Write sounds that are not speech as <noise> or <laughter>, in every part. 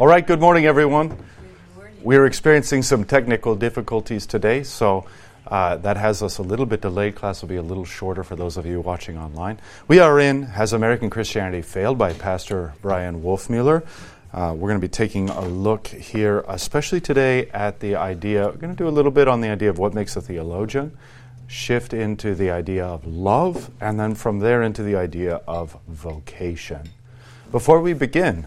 All right, good morning, everyone. We're experiencing some technical difficulties today, so uh, that has us a little bit delayed. Class will be a little shorter for those of you watching online. We are in Has American Christianity Failed by Pastor Brian Wolfmueller. Uh, we're going to be taking a look here, especially today, at the idea. We're going to do a little bit on the idea of what makes a theologian, shift into the idea of love, and then from there into the idea of vocation. Before we begin,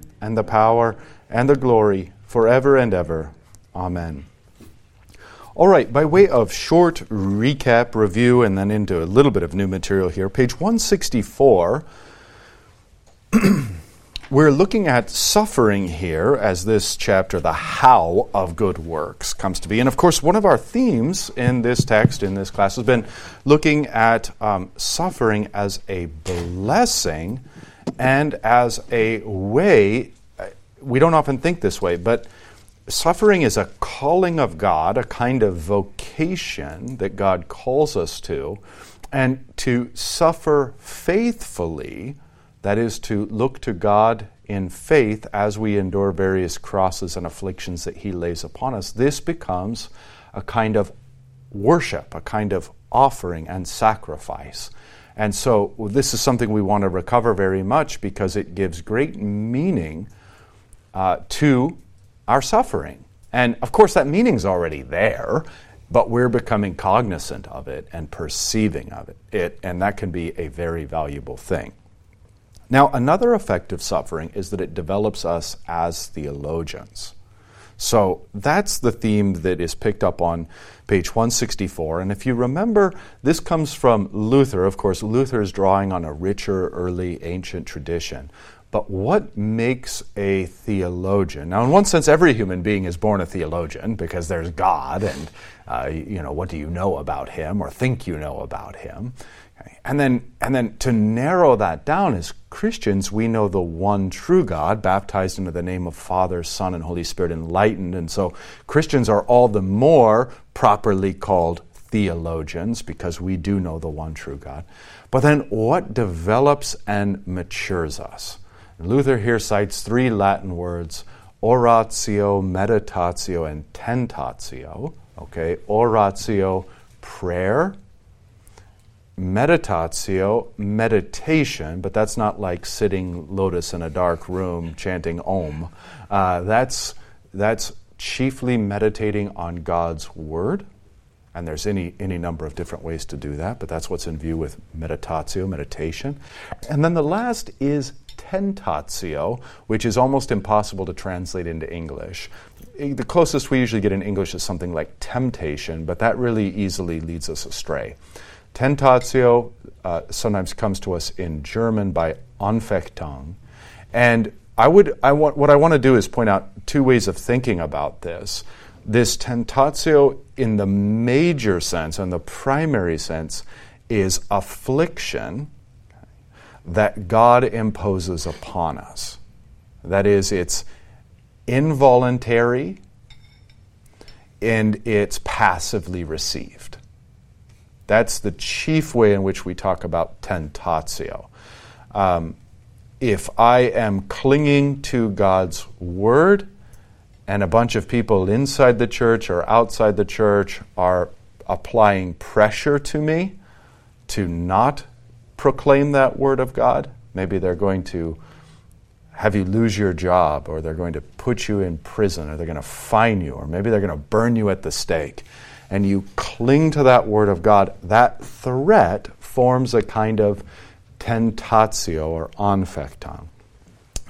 and the power, and the glory, forever and ever. Amen. All right, by way of short recap, review, and then into a little bit of new material here, page 164. <clears throat> We're looking at suffering here as this chapter, the how of good works, comes to be. And of course, one of our themes in this text, in this class, has been looking at um, suffering as a blessing and as a way. We don't often think this way, but suffering is a calling of God, a kind of vocation that God calls us to. And to suffer faithfully that is, to look to God in faith as we endure various crosses and afflictions that He lays upon us. This becomes a kind of worship, a kind of offering and sacrifice. And so, this is something we want to recover very much because it gives great meaning uh, to our suffering. And of course, that meaning's already there, but we're becoming cognizant of it and perceiving of it. it and that can be a very valuable thing. Now, another effect of suffering is that it develops us as theologians. So that's the theme that is picked up on page 164. And if you remember, this comes from Luther. Of course, Luther is drawing on a richer, early, ancient tradition. But what makes a theologian? Now, in one sense, every human being is born a theologian because there's God, and uh, you know what do you know about Him or think you know about Him. And then, and then to narrow that down as Christians, we know the one true God, baptized into the name of Father, Son, and Holy Spirit, enlightened. And so Christians are all the more properly called theologians because we do know the one true God. But then what develops and matures us? Luther here cites three Latin words oratio, meditatio, and tentatio. Okay, oratio, prayer meditatio, meditation, but that's not like sitting lotus in a dark room chanting Om. Uh, that's, that's chiefly meditating on God's Word. And there's any, any number of different ways to do that, but that's what's in view with meditatio, meditation. And then the last is tentatio, which is almost impossible to translate into English. The closest we usually get in English is something like temptation, but that really easily leads us astray. Tentatio uh, sometimes comes to us in German by Anfechtung. And I would, I want, what I want to do is point out two ways of thinking about this. This tentatio, in the major sense, and the primary sense, is affliction that God imposes upon us. That is, it's involuntary and it's passively received. That's the chief way in which we talk about tentatio. Um, if I am clinging to God's word, and a bunch of people inside the church or outside the church are applying pressure to me to not proclaim that word of God, maybe they're going to have you lose your job, or they're going to put you in prison, or they're going to fine you, or maybe they're going to burn you at the stake and you cling to that word of God, that threat forms a kind of tentatio or anfechtung.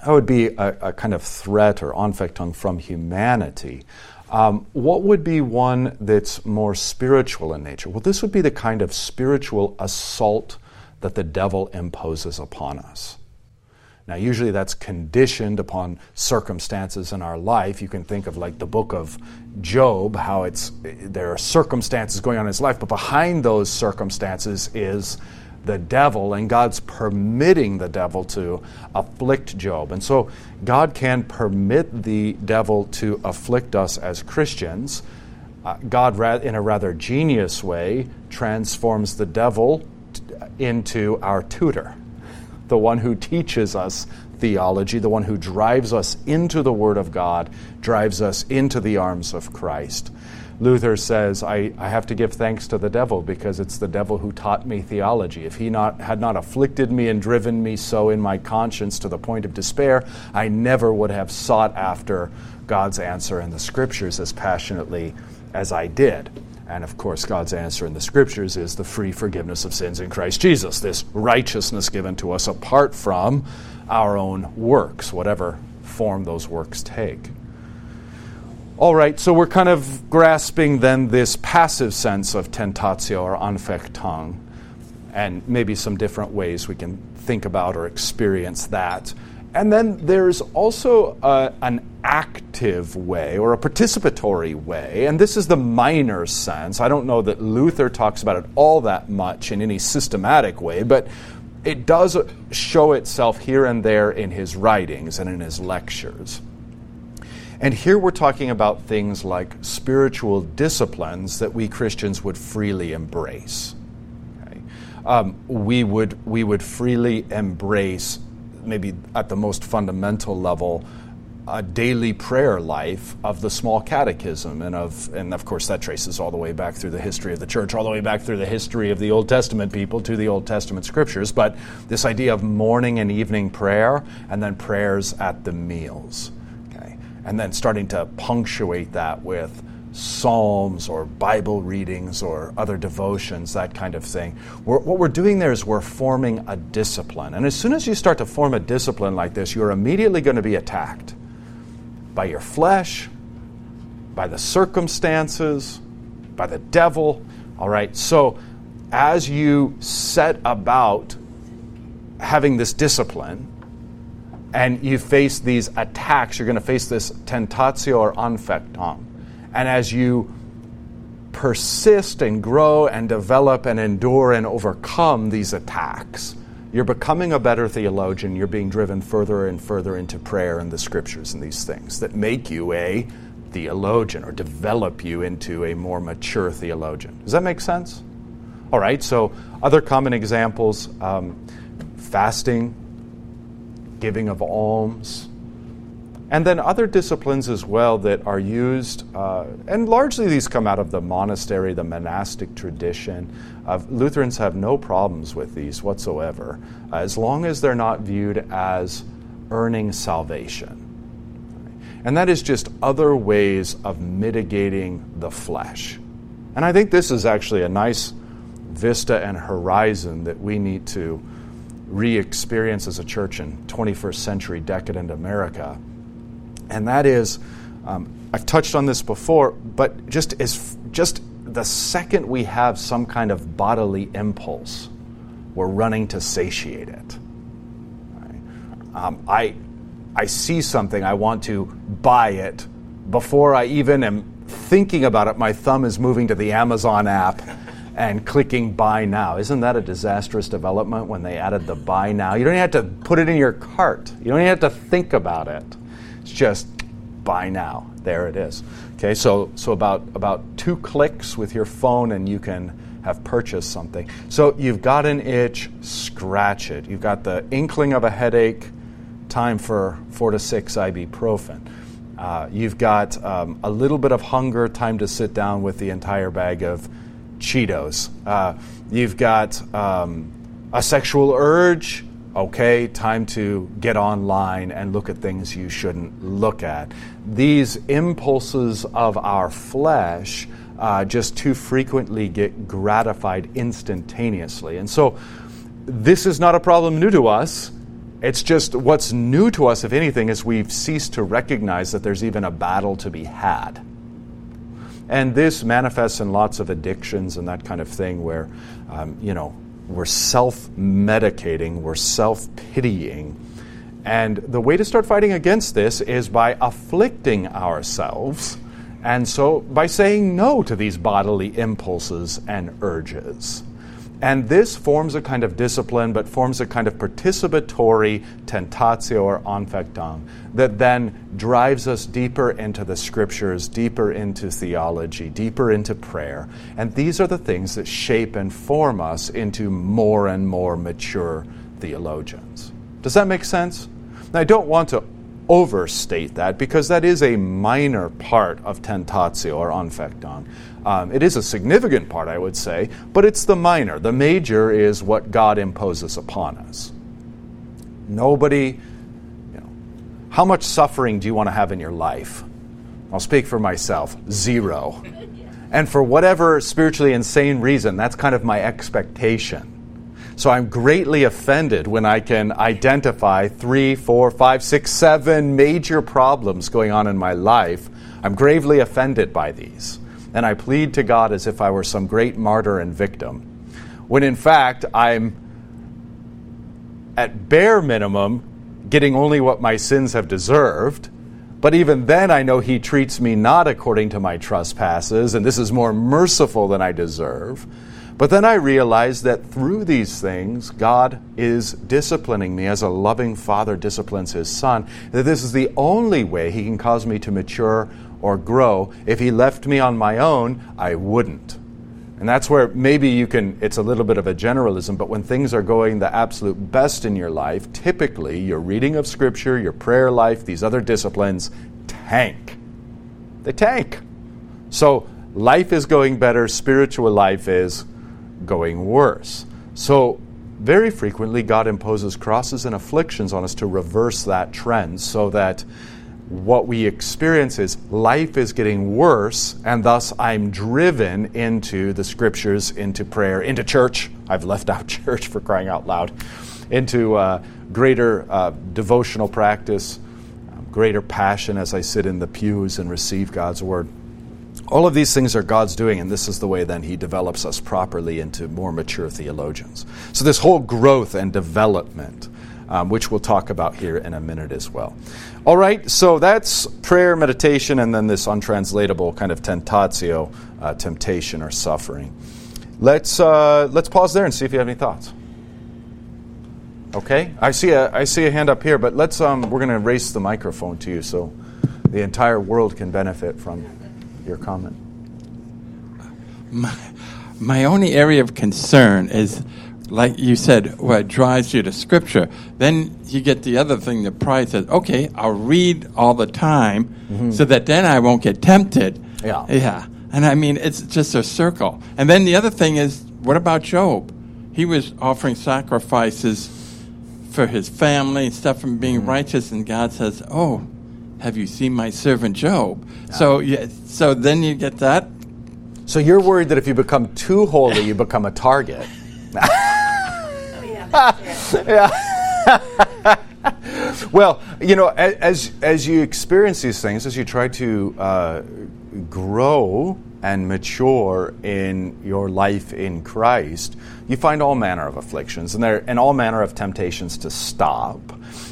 That would be a, a kind of threat or anfechtung from humanity. Um, what would be one that's more spiritual in nature? Well, this would be the kind of spiritual assault that the devil imposes upon us. Now, usually that's conditioned upon circumstances in our life. You can think of like the book of Job, how it's there are circumstances going on in his life, but behind those circumstances is the devil, and God's permitting the devil to afflict Job. And so God can permit the devil to afflict us as Christians. Uh, God, in a rather genius way, transforms the devil into our tutor the one who teaches us theology, the one who drives us into the Word of God, drives us into the arms of Christ. Luther says, I, I have to give thanks to the devil because it's the devil who taught me theology. If he not, had not afflicted me and driven me so in my conscience to the point of despair, I never would have sought after God's answer in the Scriptures as passionately as I did. And of course, God's answer in the scriptures is the free forgiveness of sins in Christ Jesus, this righteousness given to us apart from our own works, whatever form those works take. All right, so we're kind of grasping then this passive sense of tentatio or Anfechtung, and maybe some different ways we can think about or experience that. And then there's also a, an active way or a participatory way, and this is the minor sense. I don't know that Luther talks about it all that much in any systematic way, but it does show itself here and there in his writings and in his lectures. And here we're talking about things like spiritual disciplines that we Christians would freely embrace. Okay? Um, we, would, we would freely embrace maybe at the most fundamental level, a daily prayer life of the small catechism and of and of course that traces all the way back through the history of the church all the way back through the history of the old testament people to the old testament scriptures. But this idea of morning and evening prayer and then prayers at the meals okay? And then starting to punctuate that with psalms or Bible readings or other devotions, that kind of thing. We're, what we're doing there is we're forming a discipline. And as soon as you start to form a discipline like this, you're immediately going to be attacked by your flesh, by the circumstances, by the devil. All right, so as you set about having this discipline, and you face these attacks, you're going to face this tentatio or Anfechtung and as you persist and grow and develop and endure and overcome these attacks, you're becoming a better theologian. You're being driven further and further into prayer and the scriptures and these things that make you a theologian or develop you into a more mature theologian. Does that make sense? All right, so other common examples um, fasting, giving of alms, and then other disciplines as well that are used, uh, and largely these come out of the monastery, the monastic tradition. Uh, Lutherans have no problems with these whatsoever, uh, as long as they're not viewed as earning salvation. And that is just other ways of mitigating the flesh. And I think this is actually a nice vista and horizon that we need to re experience as a church in 21st century decadent America and that is um, I've touched on this before, but just as just the second we have some kind of bodily impulse, we're running to satiate it. Right? Um, I I see something, I want to buy it before I even am thinking about it. My thumb is moving to the Amazon app and clicking buy now. Isn't that a disastrous development when they added the buy now? You don't even have to put it in your cart. You don't even have to think about it. Just buy now. There it is. Okay, so so about about two clicks with your phone and you can have purchased something. So you've got an itch, scratch it. You've got the inkling of a headache, time for four to six ibuprofen. Uh, you've got um, a little bit of hunger, time to sit down with the entire bag of Cheetos. Uh, you've got um, a sexual urge, Okay, time to get online and look at things you shouldn't look at. These impulses of our flesh uh, just too frequently get gratified instantaneously. And so, this is not a problem new to us. It's just what's new to us, if anything, is we've ceased to recognize that there's even a battle to be had. And this manifests in lots of addictions and that kind of thing where, um, you know, we're self medicating, we're self pitying, And the way to start fighting against this is by afflicting ourselves, and so by saying no to these bodily impulses and urges. And this forms a kind of discipline, but forms a kind of participatory tentatio or anfechtung that then drives us deeper into the scriptures, deeper into theology, deeper into prayer. And these are the things that shape and form us into more and more mature theologians. Does that make sense? Now, I don't want to overstate that because that is a minor part of tentatio or anfechtung. Um, it is a significant part, I would say, but it's the minor. The major is what God imposes upon us. Nobody, you know, how much suffering do you want to have in your life? I'll speak for myself zero. And for whatever spiritually insane reason, that's kind of my expectation. So I'm greatly offended when I can identify three, four, five, six, seven major problems going on in my life. I'm gravely offended by these and I plead to God as if I were some great martyr and victim, when in fact I'm at bare minimum getting only what my sins have deserved. But even then, I know He treats me not according to my trespasses, and this is more merciful than I deserve. But then I realize that through these things, God is disciplining me as a loving father disciplines his son, that this is the only way he can cause me to mature or grow. If he left me on my own, I wouldn't. And that's where maybe you can, it's a little bit of a generalism, but when things are going the absolute best in your life, typically your reading of Scripture, your prayer life, these other disciplines tank. They tank. So life is going better, spiritual life is going worse. So very frequently, God imposes crosses and afflictions on us to reverse that trend so that what we experience is life is getting worse, and thus I'm driven into the scriptures, into prayer, into church. I've left out <laughs> church for crying out loud, into uh, greater uh, devotional practice, um, greater passion as I sit in the pews and receive God's word. All of these things are God's doing, and this is the way then He develops us properly into more mature theologians. So, this whole growth and development um, which we'll talk about here in a minute as well. All right, so that's prayer, meditation, and then this untranslatable kind of tentatio, uh, temptation or suffering. Let's, uh, let's pause there and see if you have any thoughts. Okay, I see a, I see a hand up here, but let's, um, we're going to raise the microphone to you so the entire world can benefit from your comment. My, my only area of concern is like you said, what drives you to Scripture. Then you get the other thing that pride says, okay, I'll read all the time mm-hmm. so that then I won't get tempted. Yeah. Yeah. And I mean, it's just a circle. And then the other thing is, what about Job? He was offering sacrifices for his family and stuff from being mm-hmm. righteous, and God says, oh, have you seen my servant Job? Yeah. So, yeah, so then you get that. So you're worried that if you become too holy, you become a target. <laughs> <laughs> yeah. <laughs> well, you know, as as you experience these things, as you try to uh, grow and mature in your life in Christ, you find all manner of afflictions and there and all manner of temptations to stop,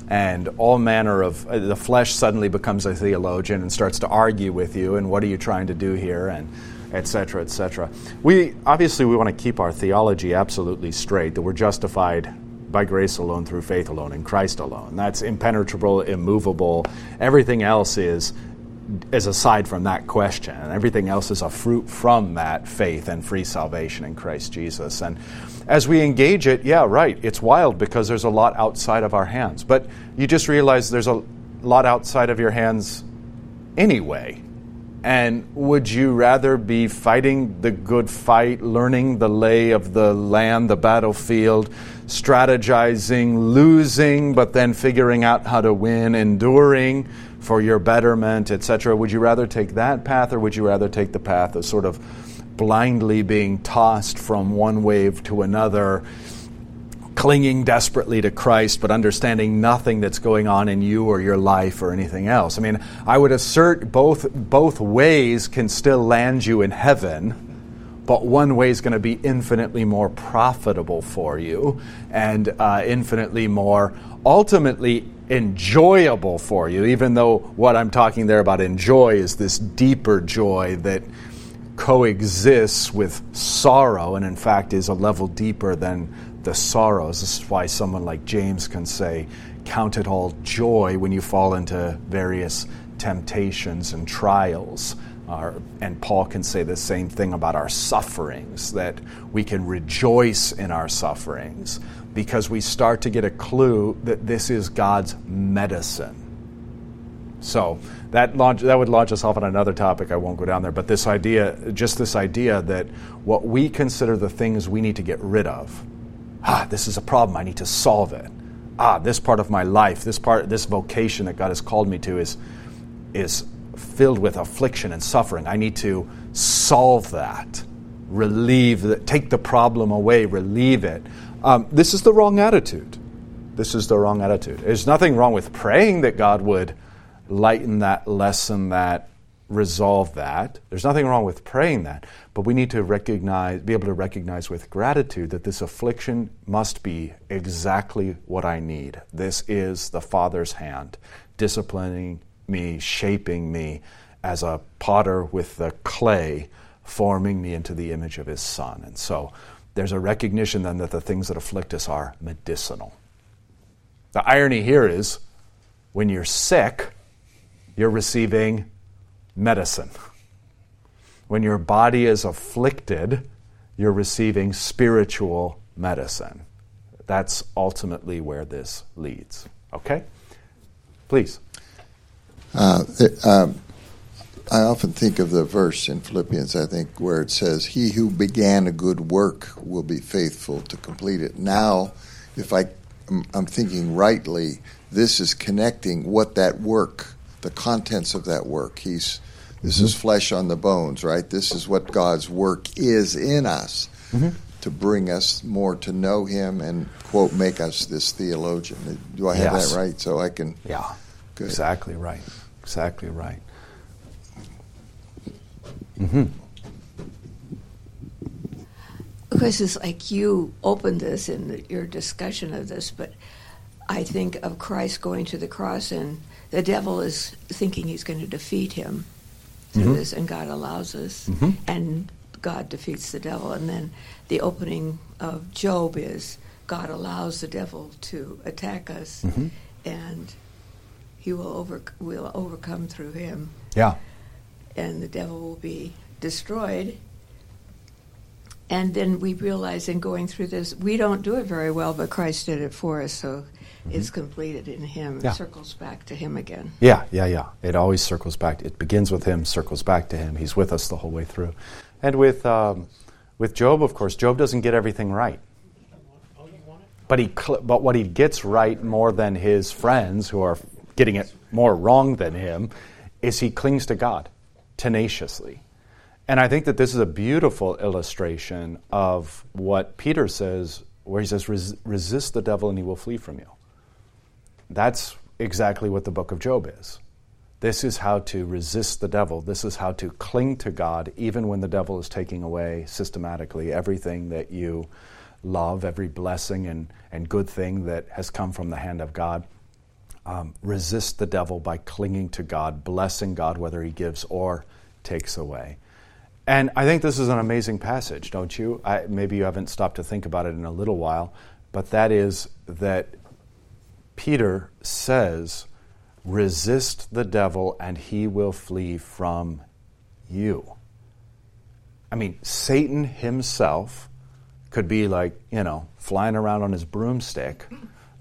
and all manner of uh, the flesh suddenly becomes a theologian and starts to argue with you. And what are you trying to do here? And etc., etc. We obviously we want to keep our theology absolutely straight that we're justified by grace alone through faith alone in Christ alone. That's impenetrable, immovable. Everything else is is aside from that question. Everything else is a fruit from that faith and free salvation in Christ Jesus. And as we engage it, yeah, right, it's wild because there's a lot outside of our hands. But you just realize there's a lot outside of your hands anyway. And would you rather be fighting the good fight, learning the lay of the land, the battlefield, strategizing, losing, but then figuring out how to win, enduring for your betterment, etc.? Would you rather take that path or would you rather take the path of sort of blindly being tossed from one wave to another? Clinging desperately to Christ, but understanding nothing that's going on in you or your life or anything else. I mean, I would assert both, both ways can still land you in heaven, but one way is going to be infinitely more profitable for you and uh, infinitely more ultimately enjoyable for you, even though what I'm talking there about enjoy is this deeper joy that coexists with sorrow and, in fact, is a level deeper than the sorrows. This is why someone like James can say, Count it all joy when you fall into various temptations and trials. Uh, and Paul can say the same thing about our sufferings, that we can rejoice in our sufferings because we start to get a clue that this is God's medicine. So that launch, that would launch us off on another topic. I won't go down there, but this idea, just this idea that what we consider the things we need to get rid of. Ah, this is a problem. I need to solve it. Ah, this part of my life, this part, this vocation that God has called me to is is filled with affliction and suffering. I need to solve that, relieve that, take the problem away, relieve it. Um, this is the wrong attitude. This is the wrong attitude. There's nothing wrong with praying that God would lighten that, lessen that, resolve that. There's nothing wrong with praying that, but we need to recognize, be able to recognize with gratitude that this affliction must be exactly what I need. This is the Father's hand disciplining me, shaping me as a potter with the clay, forming me into the image of his Son. And so there's a recognition then that the things that afflict us are medicinal. The irony here is when you're sick, you're receiving medicine. When your body is afflicted, you're receiving spiritual medicine. That's ultimately where this leads. Okay? Please. Uh, it, um, I often think of the verse in Philippians, I think, where it says, He who began a good work will be faithful to complete it. Now, if I, I'm thinking rightly, this is connecting what that work, the contents of that work. He's this is flesh on the bones, right? This is what God's work is in us mm-hmm. to bring us more to know Him and quote make us this theologian. Do I have yes. that right? So I can. Yeah. Good. Exactly right. Exactly right. Mm-hmm. Of course, it's like you opened this in the, your discussion of this, but I think of Christ going to the cross and the devil is thinking he's going to defeat him through mm-hmm. this, and God allows us, mm-hmm. and God defeats the devil. And then the opening of Job is God allows the devil to attack us, mm-hmm. and he will over will overcome through him. Yeah. And the devil will be destroyed. And then we realize in going through this, we don't do it very well, but Christ did it for us, so mm-hmm. it's completed in Him. Yeah. It circles back to Him again. Yeah, yeah, yeah. It always circles back. It begins with Him, circles back to Him. He's with us the whole way through. And with um, with Job, of course, Job doesn't get everything right. But he, but what he gets right more than his friends who are getting it more wrong than him, is he clings to God tenaciously. And I think that this is a beautiful illustration of what Peter says, where he says, resist the devil and he will flee from you. That's exactly what the book of Job is. This is how to resist the devil. This is how to cling to God even when the devil is taking away systematically everything that you love, every blessing and, and good thing that has come from the hand of God um, resist the devil by clinging to God, blessing God whether he gives or takes away. And I think this is an amazing passage, don't you? I, maybe you haven't stopped to think about it in a little while, but that is that Peter says, resist the devil and he will flee from you. I mean, Satan himself could be like, you know, flying around on his broomstick,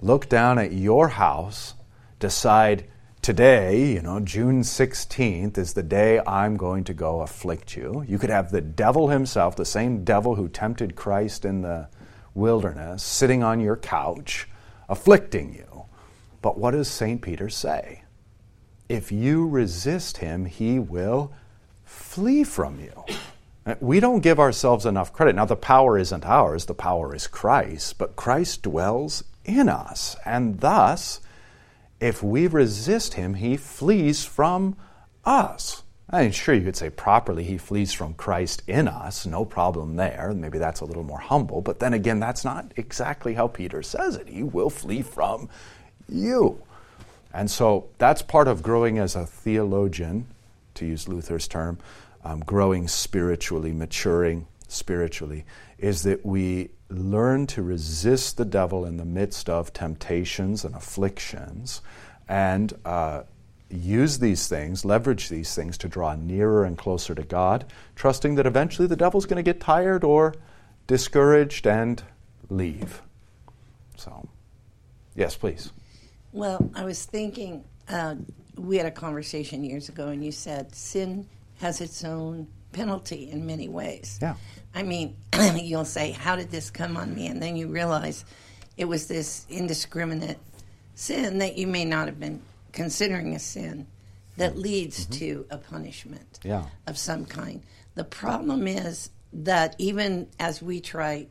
look down at your house decide today, you know, June 16th is the day I'm going to go afflict you. You could have the devil himself, the same devil who tempted Christ in the wilderness, sitting on your couch, afflicting you. But what does St. Peter say? If you resist him, he will flee from you. We don't give ourselves enough credit. Now, the power isn't ours, the power is Christ, but Christ dwells in us. And thus, if we resist him, he flees from us. I mean, sure, you could say properly he flees from Christ in us, no problem there. Maybe that's a little more humble, but then again, that's not exactly how Peter says it. He will flee from you. And so that's part of growing as a theologian, to use Luther's term, um, growing spiritually, maturing spiritually, is that we learn to resist the devil in the midst of temptations and afflictions and uh, use these things, leverage these things to draw nearer and closer to God, trusting that eventually the devil's going to get tired or discouraged and leave. So, yes, please. Well, I was thinking, uh, we had a conversation years ago, and you said sin has its own penalty in many ways. Yeah. I mean, <clears throat> you'll say, How did this come on me? And then you realize it was this indiscriminate sin that you may not have been considering a sin that leads mm-hmm. to a punishment yeah. of some kind. The problem is that even as we try,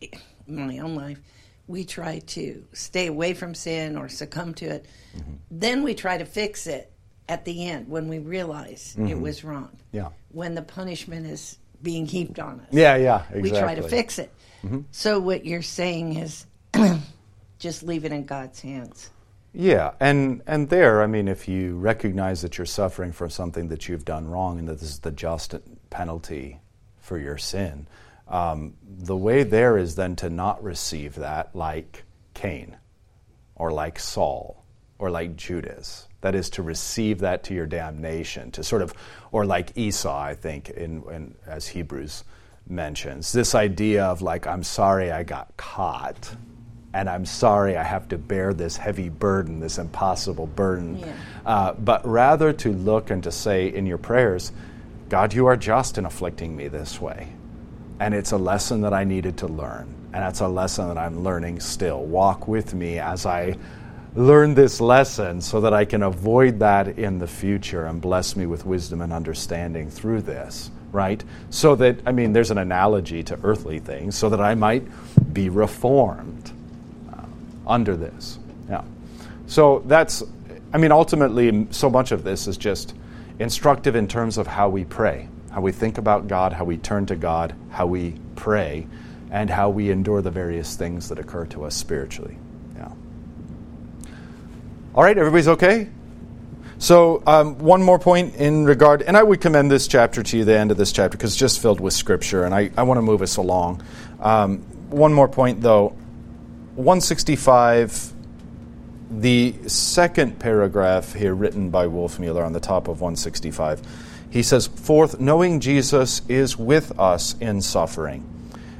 in my own life, we try to stay away from sin or succumb to it, mm-hmm. then we try to fix it at the end when we realize mm-hmm. it was wrong. Yeah. When the punishment is being heaped on us. Yeah, yeah, exactly. We try to fix it. Mm-hmm. So what you're saying is <clears throat> just leave it in God's hands. Yeah, and and there, I mean, if you recognize that you're suffering for something that you've done wrong and that this is the just penalty for your sin, um, the way there is then to not receive that like Cain or like Saul or like Judas. That is to receive that to your damnation, to sort of, or like Esau, I think, in, in as Hebrews mentions. This idea of like, I'm sorry I got caught, and I'm sorry I have to bear this heavy burden, this impossible burden. Yeah. Uh, but rather to look and to say in your prayers, God, you are just in afflicting me this way. And it's a lesson that I needed to learn. And that's a lesson that I'm learning still. Walk with me as I learn this lesson so that I can avoid that in the future and bless me with wisdom and understanding through this, right? So that, I mean, there's an analogy to earthly things, so that I might be reformed uh, under this. Yeah. So that's, I mean, ultimately, so much of this is just instructive in terms of how we pray how we think about God, how we turn to God, how we pray, and how we endure the various things that occur to us spiritually. Yeah. All right, everybody's okay? So, um, one more point in regard, and I would commend this chapter to you, the end of this chapter, because it's just filled with scripture, and I, I want to move us along. Um, one more point, though 165, the second paragraph here written by Wolfmueller on the top of 165 he says, Fourth, knowing Jesus is with us in suffering,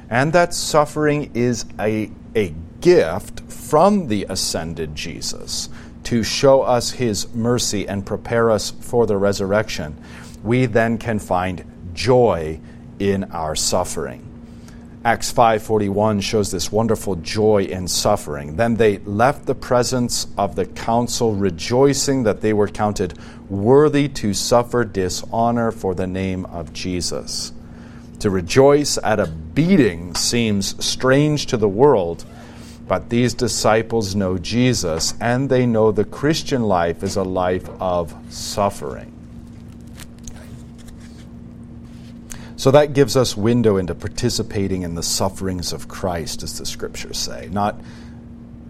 and that suffering is a, a gift from the ascended Jesus to show us his mercy and prepare us for the resurrection, we then can find joy in our suffering. Acts 5:41 shows this wonderful joy in suffering. Then they left the presence of the council rejoicing that they were counted worthy to suffer dishonor for the name of Jesus. To rejoice at a beating seems strange to the world, but these disciples know Jesus and they know the Christian life is a life of suffering. So that gives us window into participating in the sufferings of Christ, as the scriptures say, not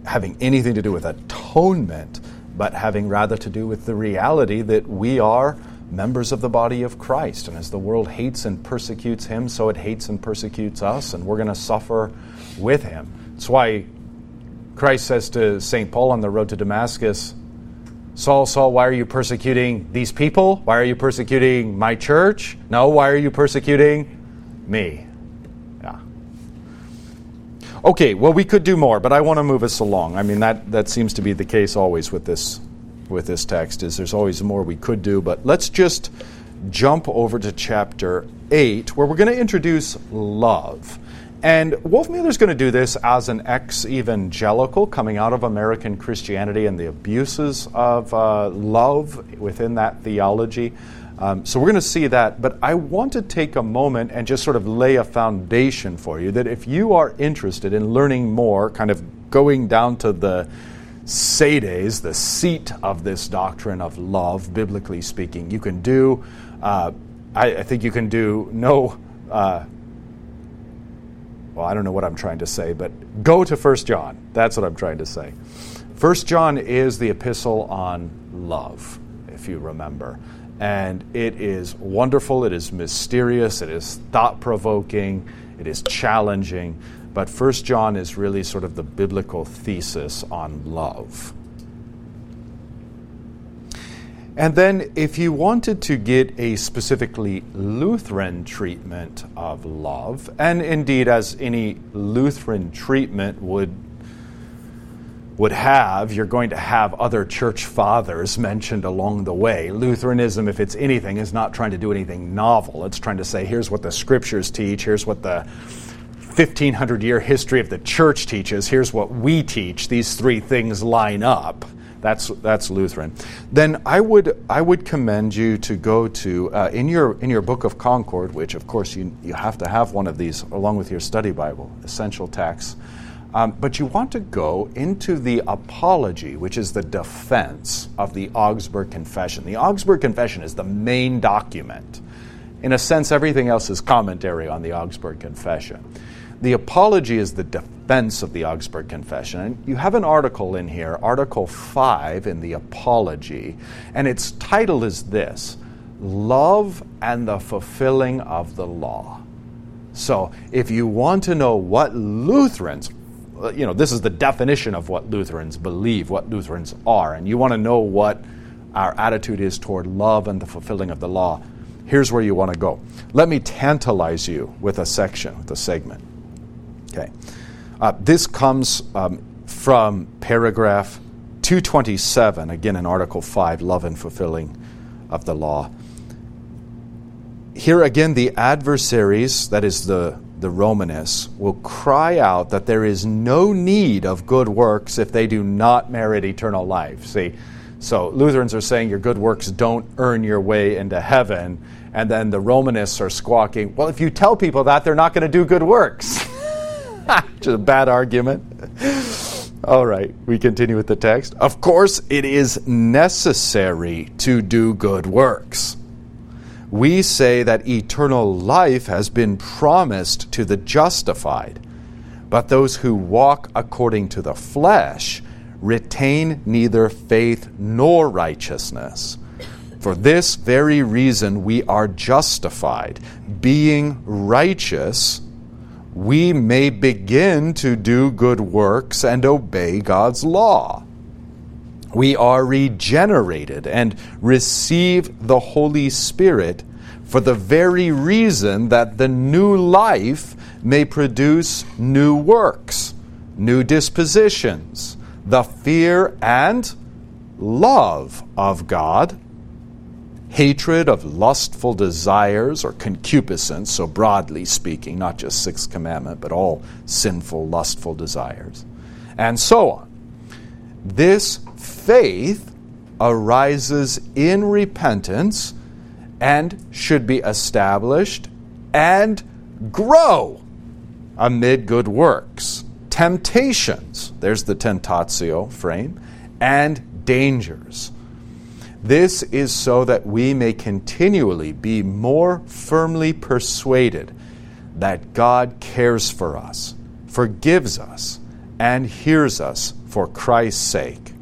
having anything to do with atonement, but having rather to do with the reality that we are members of the body of Christ. And as the world hates and persecutes him, so it hates and persecutes us, and we're going to suffer with him. That's why Christ says to St. Paul on the road to Damascus, Saul, Saul, why are you persecuting these people? Why are you persecuting my church? No, why are you persecuting me? Yeah. Okay, well, we could do more, but I want to move us along. I mean, that, that seems to be the case always with this, with this text, is there's always more we could do, but let's just jump over to chapter 8, where we're going to introduce love. And Wolfmueller's going to do this as an ex evangelical coming out of American Christianity and the abuses of uh, love within that theology. Um, so we're going to see that, but I want to take a moment and just sort of lay a foundation for you that if you are interested in learning more, kind of going down to the sedes, the seat of this doctrine of love, biblically speaking, you can do, uh, I, I, think you can do no. Uh, well, I don't know what I'm trying to say, but go to 1 John. That's what I'm trying to say. First John is the epistle on love, if you remember. And it is wonderful, it is mysterious, it is thought provoking, it is challenging. But First John is really sort of the biblical thesis on love. And then, if you wanted to get a specifically Lutheran treatment of love, and indeed, as any Lutheran treatment would would have, you're going to have other church fathers mentioned along the way. Lutheranism, if it's anything, is not trying to do anything novel. It's trying to say, here's what the scriptures teach, here's what the 1500 year history of the church teaches, here's what we teach. These three things line up. That's, that's Lutheran. Then I would, I would commend you to go to, uh, in, your, in your Book of Concord, which of course you, you have to have one of these along with your study Bible, essential texts. Um, but you want to go into the apology, which is the defense of the Augsburg Confession. The Augsburg Confession is the main document. In a sense, everything else is commentary on the Augsburg Confession. The apology is the defense of the Augsburg Confession. And you have an article in here, Article 5 in the apology, and its title is this Love and the Fulfilling of the Law. So, if you want to know what Lutherans, you know, this is the definition of what Lutherans believe, what Lutherans are, and you want to know what our attitude is toward love and the fulfilling of the law, here's where you want to go. Let me tantalize you with a section, with a segment. Okay. Uh, this comes um, from paragraph 227, again in Article 5, Love and Fulfilling of the Law. Here again, the adversaries, that is the, the Romanists, will cry out that there is no need of good works if they do not merit eternal life. See, so Lutherans are saying your good works don't earn your way into heaven, and then the Romanists are squawking, well, if you tell people that, they're not going to do good works. <laughs> <laughs> Just a bad argument. All right, we continue with the text. Of course, it is necessary to do good works. We say that eternal life has been promised to the justified, but those who walk according to the flesh retain neither faith nor righteousness. For this very reason, we are justified, being righteous we may begin to do good works and obey God's law. We are regenerated and receive the Holy Spirit for the very reason that the new life may produce new works, new dispositions, the fear and love of God hatred of lustful desires or concupiscence, so broadly speaking, not just Sixth Commandment, but all sinful, lustful desires, and so on. This faith arises in repentance and should be established and grow amid good works, temptations, there's the tentatio frame, and dangers this is so that we may continually be more firmly persuaded that God cares for us, forgives us, and hears us for Christ's sake.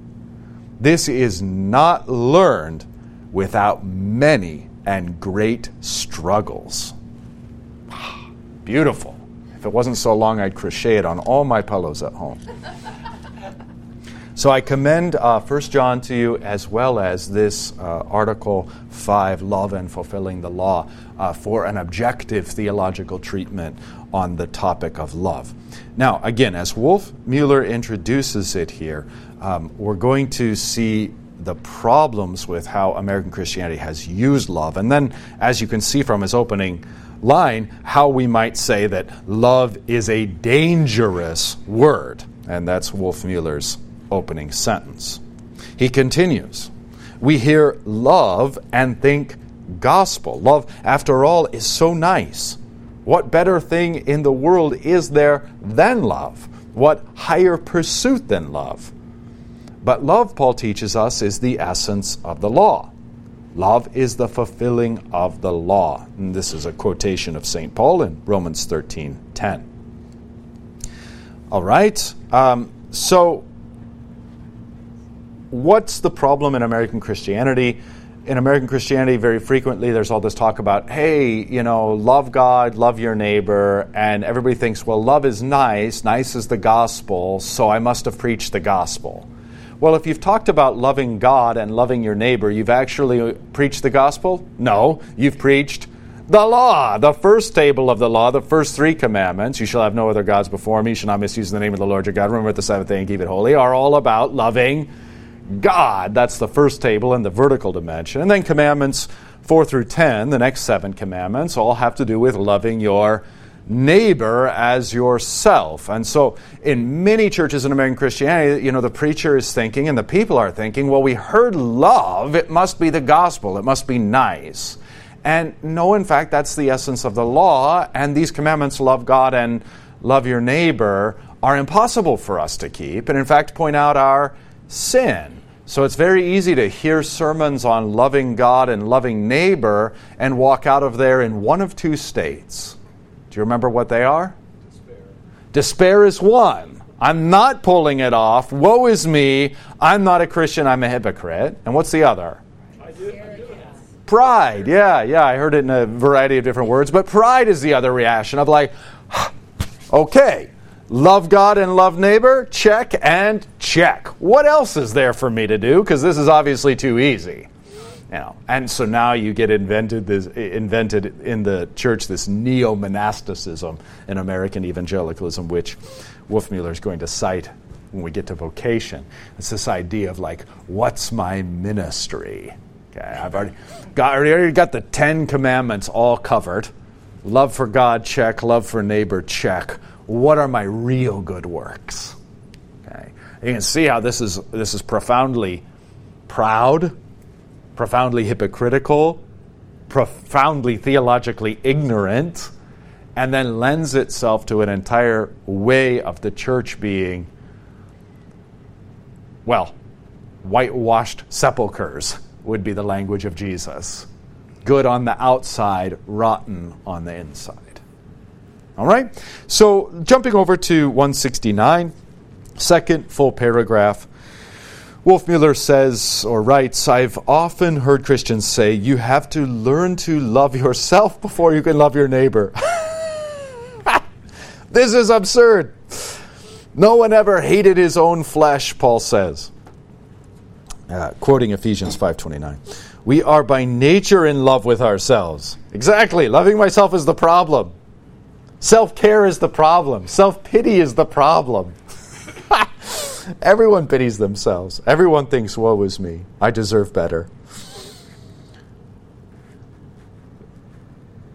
This is not learned without many and great struggles. <sighs> Beautiful. If it wasn't so long, I'd crochet it on all my pillows at home. <laughs> So I commend uh, 1 John to you as well as this uh, Article 5, Love and Fulfilling the Law, uh, for an objective theological treatment on the topic of love. Now, again, as Wolf Mueller introduces it here, um, we're going to see the problems with how American Christianity has used love. And then, as you can see from his opening line, how we might say that love is a dangerous word. And that's Wolfmueller's opening sentence. He continues We hear love and think gospel. Love, after all, is so nice. What better thing in the world is there than love? What higher pursuit than love? But love, Paul teaches us, is the essence of the law. Love is the fulfilling of the law. And this is a quotation of St. Paul in Romans 13 10. All right. Um, so what's the problem in American Christianity? In American Christianity, very frequently there's all this talk about, hey, you know, love God, love your neighbor, and everybody thinks, well, love is nice, nice is the gospel, so I must have preached the gospel. Well, if you've talked about loving God and loving your neighbor, you've actually preached the gospel? No, you've preached the law, the first table of the law, the first three commandments, you shall have no other gods before me, you shall not misuse the name of the Lord your God, remember the seventh day and keep it holy, are all about loving God. That's the first table in the vertical dimension. And then commandments 4 through 10, the next seven commandments, all have to do with loving your neighbor as yourself. And so in many churches in American Christianity, you know, the preacher is thinking and the people are thinking, well, we heard love, it must be the gospel, it must be nice. And no, in fact, that's the essence of the law, and these commandments, love God and love your neighbor, are impossible for us to keep, and in fact point out our sin. So it's very easy to hear sermons on loving God and loving neighbor and walk out of there in one of two states. Do you remember what they are? Despair. Despair is one. I'm not pulling it off. Woe is me. I'm not a Christian. I'm a hypocrite. And what's the other? Pride. Yeah, yeah. I heard it in a variety of different words. But pride is the other reaction of like, <sighs> okay, Love God and love neighbor? Check and check. What else is there for me to do? Because this is obviously too easy. You know, and so now you get invented this, invented in the church this neo monasticism in American evangelicalism, which Wolfmueller is going to cite when we get to vocation. It's this idea of like, what's my ministry? Okay, I've already got, already got the Ten Commandments all covered. Love for God, check. Love for neighbor, check what are my real good works? Okay. You can see how this is this is profoundly proud, profoundly hypocritical, profoundly theologically ignorant, and then lends itself to an entire way of the church being well, whitewashed sepulchres would be the language of Jesus. Good on the outside, rotten on the inside. All right? So jumping over to 169, second full paragraph. Wolfmueller says or writes, I've often heard Christians say, you have to learn to love yourself before you can love your neighbor. <laughs> this is absurd. No one ever hated his own flesh, Paul says. Uh, quoting Ephesians 5:29. We are by nature in love with ourselves. Exactly. Loving myself is the problem. Self care is the problem. Self pity is the problem. <laughs> Everyone pities themselves. Everyone thinks, woe is me. I deserve better.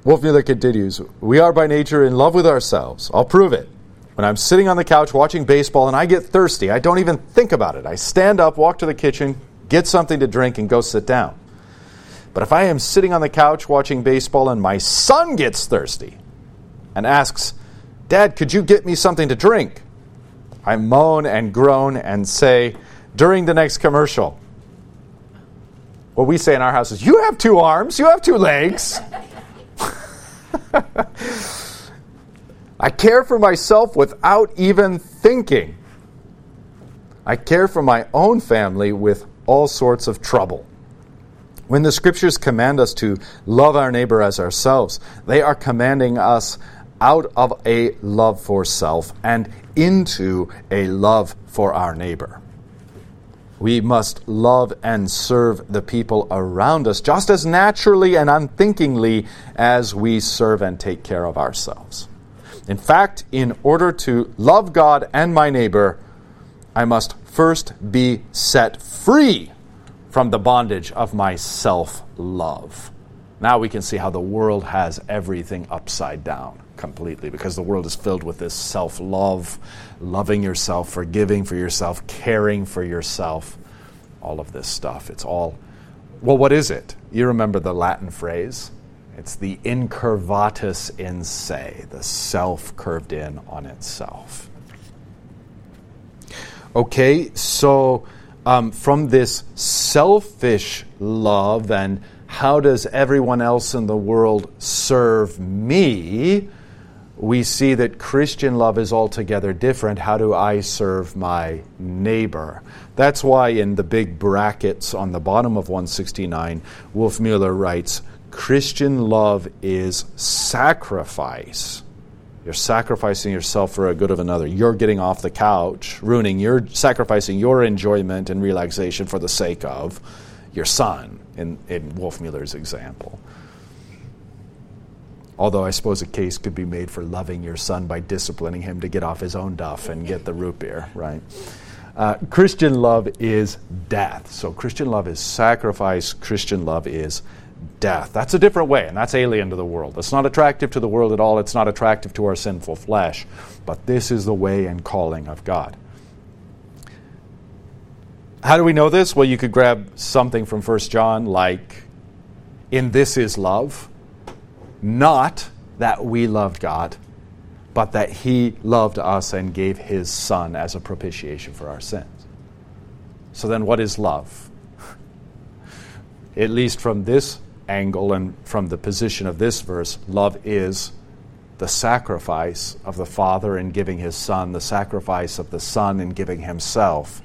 Wolfmueller continues We are by nature in love with ourselves. I'll prove it. When I'm sitting on the couch watching baseball and I get thirsty, I don't even think about it. I stand up, walk to the kitchen, get something to drink, and go sit down. But if I am sitting on the couch watching baseball and my son gets thirsty, and asks, Dad, could you get me something to drink? I moan and groan and say, during the next commercial, what we say in our house is, You have two arms, you have two legs. <laughs> I care for myself without even thinking. I care for my own family with all sorts of trouble. When the scriptures command us to love our neighbor as ourselves, they are commanding us out of a love for self and into a love for our neighbor. We must love and serve the people around us just as naturally and unthinkingly as we serve and take care of ourselves. In fact, in order to love God and my neighbor, I must first be set free from the bondage of my self love. Now we can see how the world has everything upside down completely because the world is filled with this self love, loving yourself, forgiving for yourself, caring for yourself, all of this stuff. It's all, well, what is it? You remember the Latin phrase? It's the incurvatus in se, the self curved in on itself. Okay, so um, from this selfish love and how does everyone else in the world serve me? We see that Christian love is altogether different. How do I serve my neighbor? That's why in the big brackets on the bottom of 169, Wolfmueller writes Christian love is sacrifice. You're sacrificing yourself for a good of another. You're getting off the couch, ruining your sacrificing your enjoyment and relaxation for the sake of your son in, in Wolfmueller's example. Although I suppose a case could be made for loving your son by disciplining him to get off his own duff and get the root beer, right? Uh, Christian love is death. So Christian love is sacrifice. Christian love is death. That's a different way, and that's alien to the world. It's not attractive to the world at all. It's not attractive to our sinful flesh. But this is the way and calling of God. How do we know this? Well, you could grab something from 1 John like, In this is love not that we loved God, but that He loved us and gave His Son as a propitiation for our sins. So then, what is love? <laughs> At least from this angle and from the position of this verse, love is the sacrifice of the Father in giving His Son, the sacrifice of the Son in giving Himself.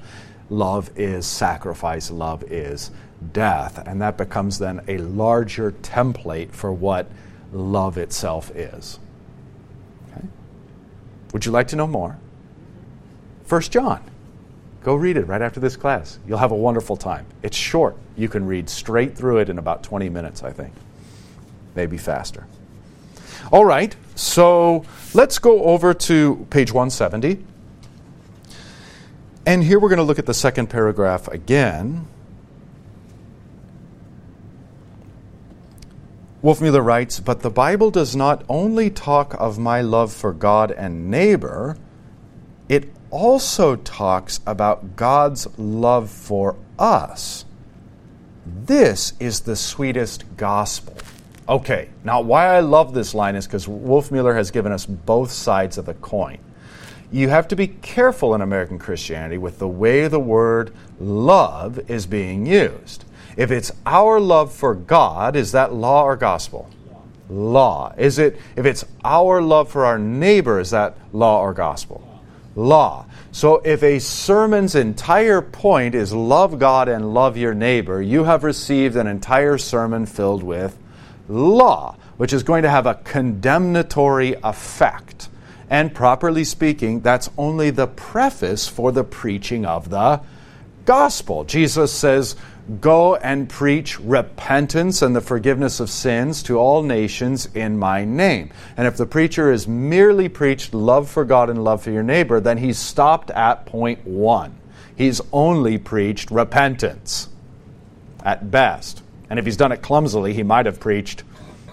Love is sacrifice, love is death. And that becomes then a larger template for what love itself is. Okay? Would you like to know more? First John. Go read it right after this class. You'll have a wonderful time. It's short. You can read straight through it in about 20 minutes, I think. Maybe faster. All right, so let's go over to page 170. And here we're going to look at the second paragraph again. Wolfmueller writes, But the Bible does not only talk of my love for God and neighbor, it also talks about God's love for us. This is the sweetest gospel. Okay, now why I love this line is because Wolfmueller has given us both sides of the coin. You have to be careful in American Christianity with the way the word love is being used. If it's our love for God, is that law or gospel? Law. Is it if it's our love for our neighbor, is that law or gospel? Law. So if a sermon's entire point is love God and love your neighbor, you have received an entire sermon filled with law, which is going to have a condemnatory effect. And properly speaking, that's only the preface for the preaching of the gospel. Jesus says, Go and preach repentance and the forgiveness of sins to all nations in my name. And if the preacher has merely preached love for God and love for your neighbor, then he's stopped at point one. He's only preached repentance at best. And if he's done it clumsily, he might have preached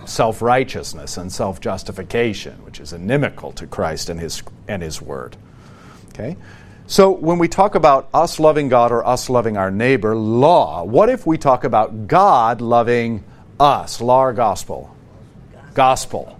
self righteousness and self justification, which is inimical to Christ and his, and his word. Okay? So, when we talk about us loving God or us loving our neighbor, law, what if we talk about God loving us? Law or gospel? Gospel.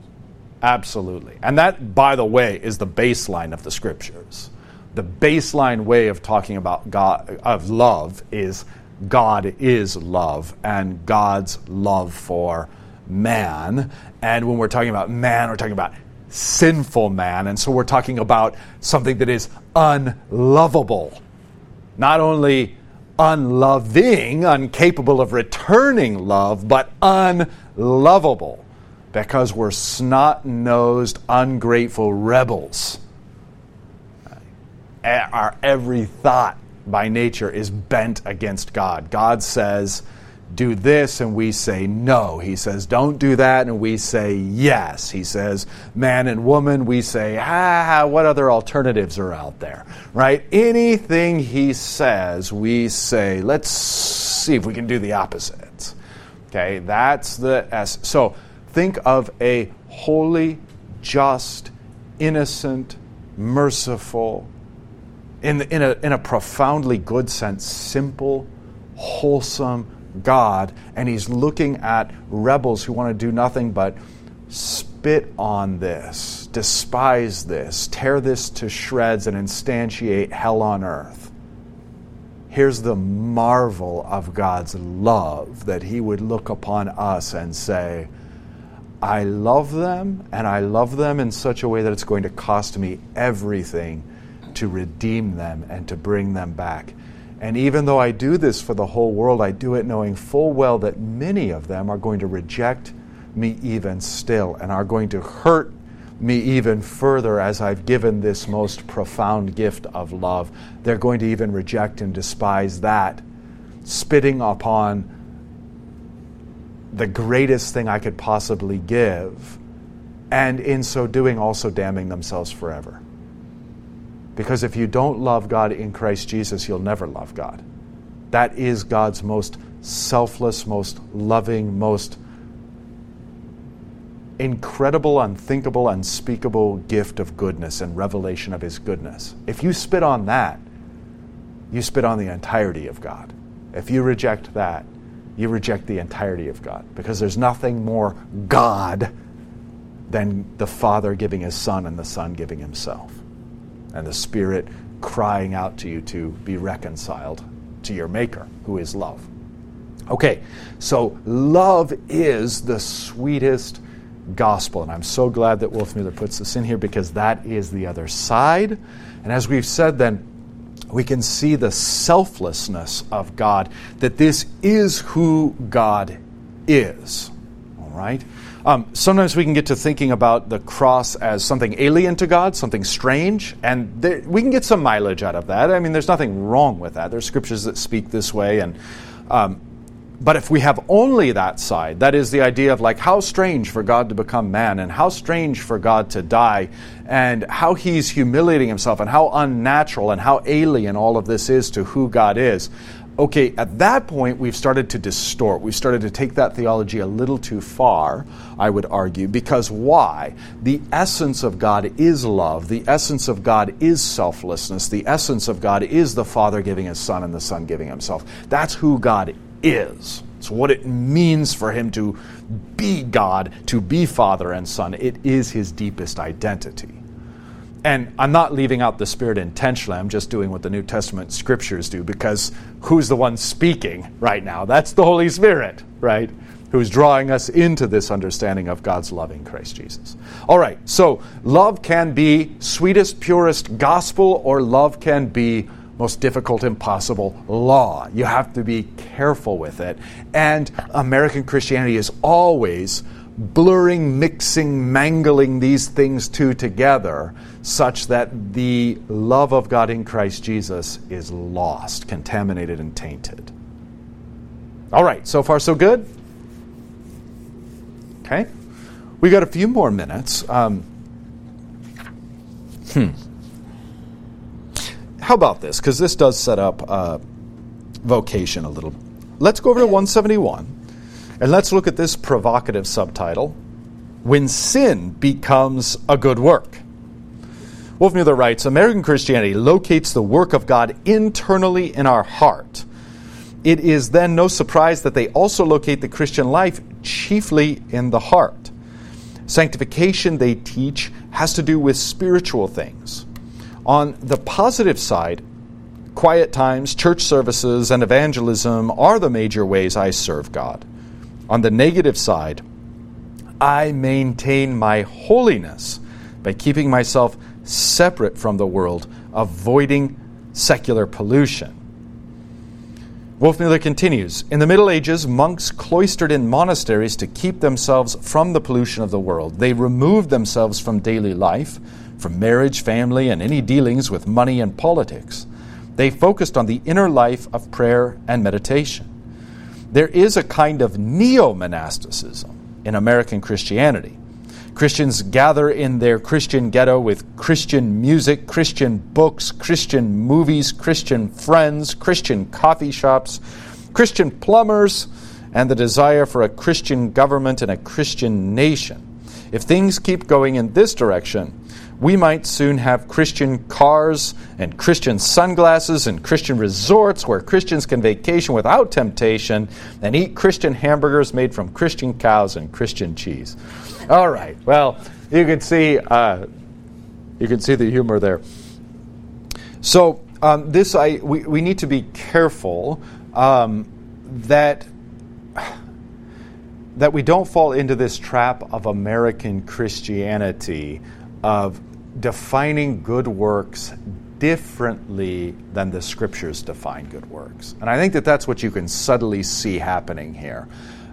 Absolutely. And that, by the way, is the baseline of the scriptures. The baseline way of talking about God, of love is God is love and God's love for man. And when we're talking about man, we're talking about sinful man. And so we're talking about something that is unlovable. Not only unloving, incapable of returning love, but unlovable because we're snot nosed, ungrateful rebels. Our every thought by nature is bent against God. God says, do this and we say no. He says, don't do that and we say yes. He says, man and woman, we say, ah, what other alternatives are out there? Right? Anything he says, we say, let's see if we can do the opposite. Okay, that's the S. So think of a holy, just, innocent, merciful, in, in, a, in a profoundly good sense, simple, wholesome, God, and he's looking at rebels who want to do nothing but spit on this, despise this, tear this to shreds, and instantiate hell on earth. Here's the marvel of God's love that he would look upon us and say, I love them, and I love them in such a way that it's going to cost me everything to redeem them and to bring them back. And even though I do this for the whole world, I do it knowing full well that many of them are going to reject me even still and are going to hurt me even further as I've given this most profound gift of love. They're going to even reject and despise that, spitting upon the greatest thing I could possibly give, and in so doing, also damning themselves forever. Because if you don't love God in Christ Jesus, you'll never love God. That is God's most selfless, most loving, most incredible, unthinkable, unspeakable gift of goodness and revelation of His goodness. If you spit on that, you spit on the entirety of God. If you reject that, you reject the entirety of God because there's nothing more God than the Father giving His Son and the Son giving Himself and the Spirit crying out to you to be reconciled to your Maker, who is love. Okay, so love is the sweetest gospel, and I'm so glad that Wolfmueller puts this in here because that is the other side. And as we've said, then, we can see the selflessness of God, that this is who God is. Right? Um, sometimes we can get to thinking about the cross as something alien to God, something strange, and there, we can get some mileage out of that. I mean, there's nothing wrong with that. There's scriptures that speak this way, and um, but if we have only that side, that is the idea of like how strange for God to become man, and how strange for God to die, and how He's humiliating Himself, and how unnatural and how alien all of this is to who God is okay, at that point, we've started to distort. We've started to take that theology a little too far, I would argue, because why? The essence of God is love. The essence of God is selflessness. The essence of God is the Father giving His Son and the Son giving Himself. That's who God is. It's what it means for Him to be God, to be Father and Son. It is His deepest identity. And I'm not leaving out the Spirit intentionally. I'm just doing what the New Testament scriptures do because who's the one speaking right now? That's the Holy Spirit, right? Who's drawing us into this understanding of God's love in Christ Jesus. All right, so love can be sweetest, purest gospel, or love can be most difficult, impossible law. You have to be careful with it. And American Christianity is always blurring, mixing, mangling these things two together such that the love of God in Christ Jesus is lost, contaminated, and tainted. All right, so far so good? Okay. We got a few more minutes. Um, hmm. How about this? Because this does set up uh, vocation a little. Let's go over to 171 and let's look at this provocative subtitle When Sin Becomes a Good Work. Wolfmueller writes American Christianity locates the work of God internally in our heart. It is then no surprise that they also locate the Christian life chiefly in the heart. Sanctification, they teach, has to do with spiritual things. On the positive side, quiet times, church services, and evangelism are the major ways I serve God. On the negative side, I maintain my holiness by keeping myself separate from the world, avoiding secular pollution. Wolfmueller continues In the Middle Ages, monks cloistered in monasteries to keep themselves from the pollution of the world. They removed themselves from daily life, from marriage, family, and any dealings with money and politics. They focused on the inner life of prayer and meditation. There is a kind of neo monasticism in American Christianity Christians gather in their Christian ghetto with Christian music, Christian books, Christian movies, Christian friends, Christian coffee shops, Christian plumbers, and the desire for a Christian government and a Christian nation. If things keep going in this direction, we might soon have Christian cars and Christian sunglasses and Christian resorts where Christians can vacation without temptation and eat Christian hamburgers made from Christian cows and Christian cheese. All right. Well, you can see uh, you can see the humor there. So um, this I we, we need to be careful um, that that we don't fall into this trap of American Christianity of defining good works differently than the scriptures define good works. And I think that that's what you can subtly see happening here.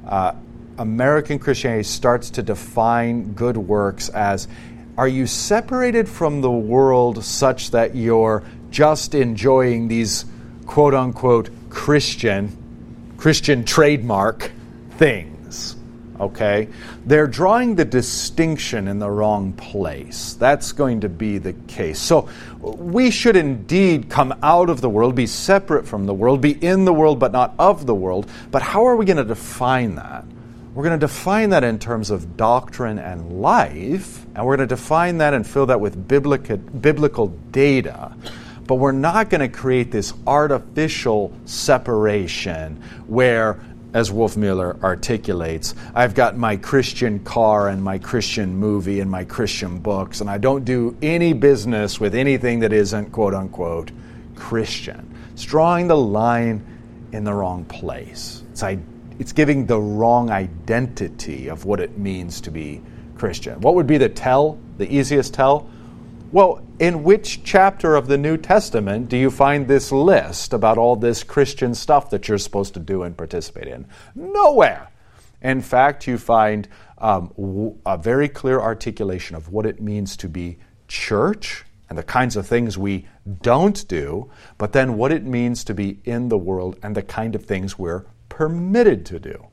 Uh, American Christianity starts to define good works as are you separated from the world such that you're just enjoying these quote unquote Christian, Christian trademark things? Okay? They're drawing the distinction in the wrong place. That's going to be the case. So we should indeed come out of the world, be separate from the world, be in the world but not of the world. But how are we going to define that? We're going to define that in terms of doctrine and life, and we're going to define that and fill that with biblical, biblical data. But we're not going to create this artificial separation where as Wolfmueller articulates, I've got my Christian car and my Christian movie and my Christian books, and I don't do any business with anything that isn't quote unquote Christian. It's drawing the line in the wrong place. It's, it's giving the wrong identity of what it means to be Christian. What would be the tell, the easiest tell? Well, in which chapter of the New Testament do you find this list about all this Christian stuff that you're supposed to do and participate in? Nowhere. In fact, you find um, a very clear articulation of what it means to be church and the kinds of things we don't do, but then what it means to be in the world and the kind of things we're permitted to do.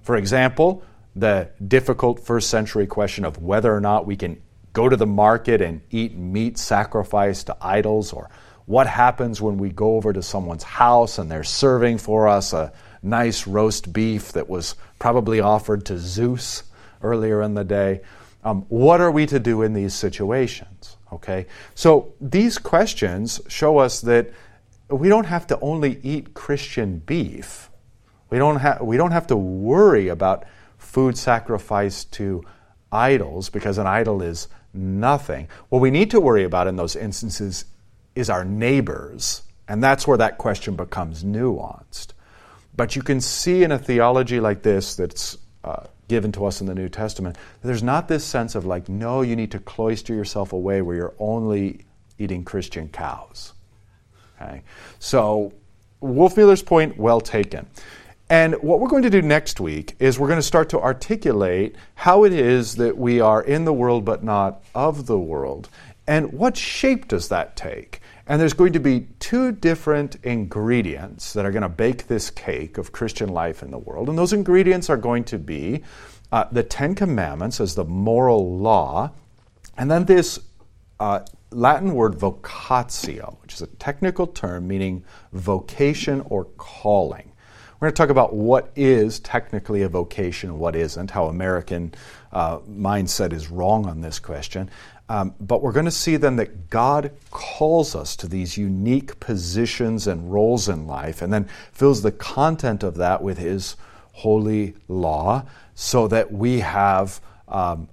For example, the difficult first century question of whether or not we can go to the market and eat meat sacrificed to idols, or what happens when we go over to someone's house and they're serving for us a nice roast beef that was probably offered to Zeus earlier in the day. Um, what are we to do in these situations? Okay, so these questions show us that we don't have to only eat Christian beef. We don't, ha- we don't have to worry about food sacrificed to idols because an idol is nothing. What we need to worry about in those instances is our neighbors, and that's where that question becomes nuanced. But you can see in a theology like this that's uh, given to us in the New Testament, there's not this sense of like, no, you need to cloister yourself away where you're only eating Christian cows. Okay? So, Wolfmueller's point, well taken. And what we're going to do next week is we're going to start to articulate how it is that we are in the world but not of the world. And what shape does that take? And there's going to be two different ingredients that are going to bake this cake of Christian life in the world. And those ingredients are going to be uh, the Ten Commandments as the moral law, and then this uh, Latin word vocatio, which is a technical term meaning vocation or calling. We're going to talk about what is technically a vocation and what isn't, how American uh, mindset is wrong on this question. Um, but we're going to see then that God calls us to these unique positions and roles in life and then fills the content of that with His holy law so that we have, um,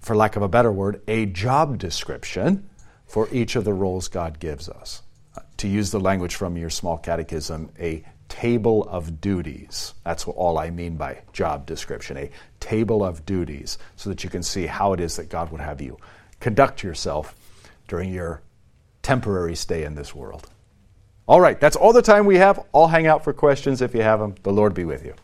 for lack of a better word, a job description for each of the roles God gives us. Uh, to use the language from your small catechism, a table of duties. That's all I mean by job description, a table of duties, so that you can see how it is that God would have you conduct yourself during your temporary stay in this world. All right, that's all the time we have. I'll hang out for questions if you have them. The Lord be with you.